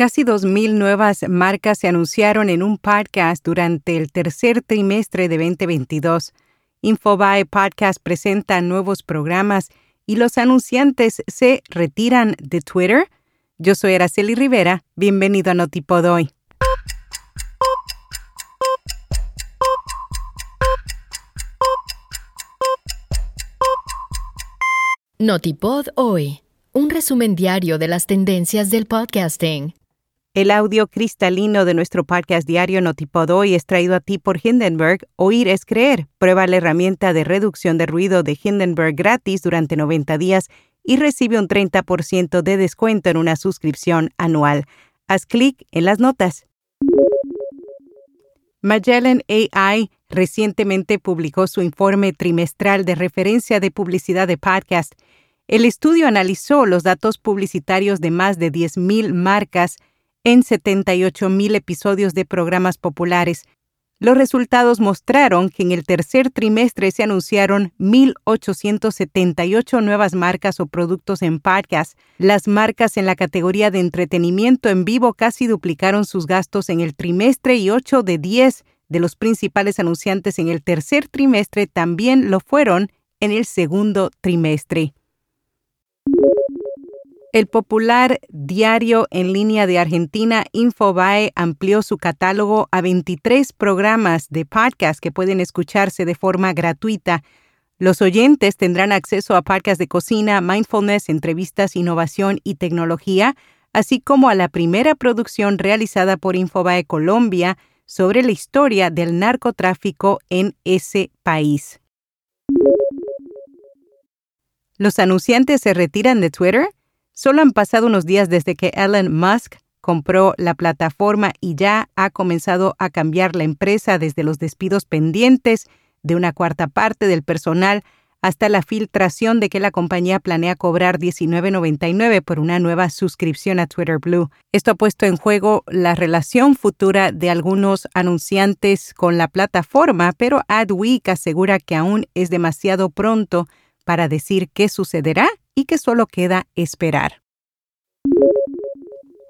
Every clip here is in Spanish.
Casi 2.000 nuevas marcas se anunciaron en un podcast durante el tercer trimestre de 2022. Infobae Podcast presenta nuevos programas y los anunciantes se retiran de Twitter. Yo soy Araceli Rivera. Bienvenido a Notipod hoy. Notipod hoy. Un resumen diario de las tendencias del podcasting. El audio cristalino de nuestro podcast diario Notipod hoy es traído a ti por Hindenburg. Oír es creer. Prueba la herramienta de reducción de ruido de Hindenburg gratis durante 90 días y recibe un 30% de descuento en una suscripción anual. Haz clic en las notas. Magellan AI recientemente publicó su informe trimestral de referencia de publicidad de podcast. El estudio analizó los datos publicitarios de más de 10.000 marcas en 78.000 episodios de programas populares. Los resultados mostraron que en el tercer trimestre se anunciaron 1.878 nuevas marcas o productos en podcast. Las marcas en la categoría de entretenimiento en vivo casi duplicaron sus gastos en el trimestre y 8 de 10 de los principales anunciantes en el tercer trimestre también lo fueron en el segundo trimestre. El popular diario en línea de Argentina, Infobae, amplió su catálogo a 23 programas de podcast que pueden escucharse de forma gratuita. Los oyentes tendrán acceso a podcasts de cocina, mindfulness, entrevistas, innovación y tecnología, así como a la primera producción realizada por Infobae Colombia sobre la historia del narcotráfico en ese país. ¿Los anunciantes se retiran de Twitter? Solo han pasado unos días desde que Elon Musk compró la plataforma y ya ha comenzado a cambiar la empresa desde los despidos pendientes de una cuarta parte del personal hasta la filtración de que la compañía planea cobrar $19.99 por una nueva suscripción a Twitter Blue. Esto ha puesto en juego la relación futura de algunos anunciantes con la plataforma, pero Adweek asegura que aún es demasiado pronto para decir qué sucederá y que solo queda esperar.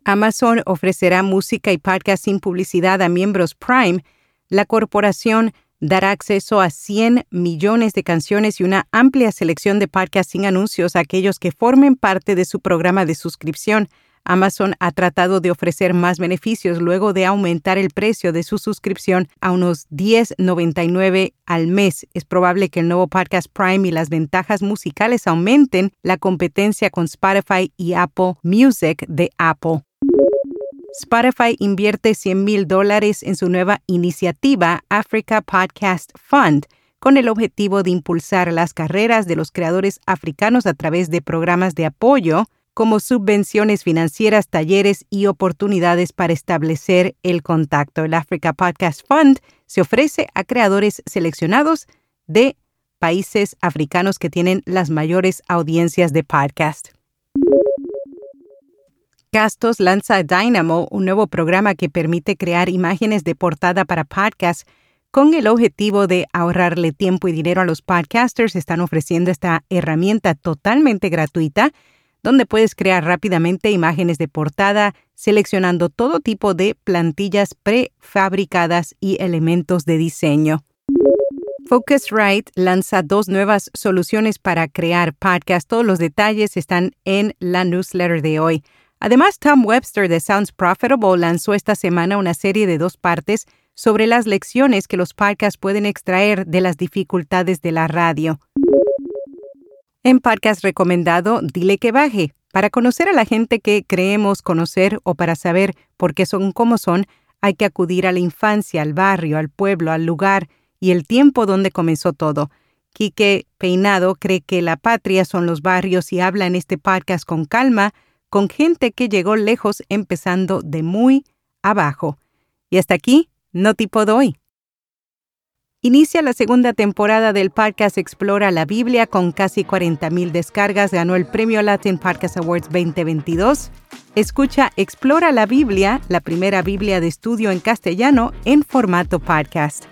Amazon ofrecerá música y podcast sin publicidad a miembros Prime. La corporación dará acceso a 100 millones de canciones y una amplia selección de podcasts sin anuncios a aquellos que formen parte de su programa de suscripción. Amazon ha tratado de ofrecer más beneficios luego de aumentar el precio de su suscripción a unos 10.99 al mes. Es probable que el nuevo Podcast Prime y las ventajas musicales aumenten la competencia con Spotify y Apple Music de Apple. Spotify invierte 100 mil dólares en su nueva iniciativa Africa Podcast Fund con el objetivo de impulsar las carreras de los creadores africanos a través de programas de apoyo como subvenciones financieras, talleres y oportunidades para establecer el contacto. El Africa Podcast Fund se ofrece a creadores seleccionados de países africanos que tienen las mayores audiencias de podcast. Gastos lanza Dynamo, un nuevo programa que permite crear imágenes de portada para podcasts con el objetivo de ahorrarle tiempo y dinero a los podcasters. Están ofreciendo esta herramienta totalmente gratuita donde puedes crear rápidamente imágenes de portada seleccionando todo tipo de plantillas prefabricadas y elementos de diseño. Focusrite lanza dos nuevas soluciones para crear podcasts. Todos los detalles están en la newsletter de hoy. Además, Tom Webster de Sounds Profitable lanzó esta semana una serie de dos partes sobre las lecciones que los podcasts pueden extraer de las dificultades de la radio. En podcast recomendado, dile que baje. Para conocer a la gente que creemos conocer o para saber por qué son como son, hay que acudir a la infancia, al barrio, al pueblo, al lugar y el tiempo donde comenzó todo. Quique Peinado cree que la patria son los barrios y habla en este podcast con calma, con gente que llegó lejos empezando de muy abajo. Y hasta aquí, no tipo doy. Inicia la segunda temporada del podcast Explora la Biblia con casi 40.000 descargas. Ganó el premio Latin Podcast Awards 2022. Escucha Explora la Biblia, la primera Biblia de estudio en castellano en formato podcast.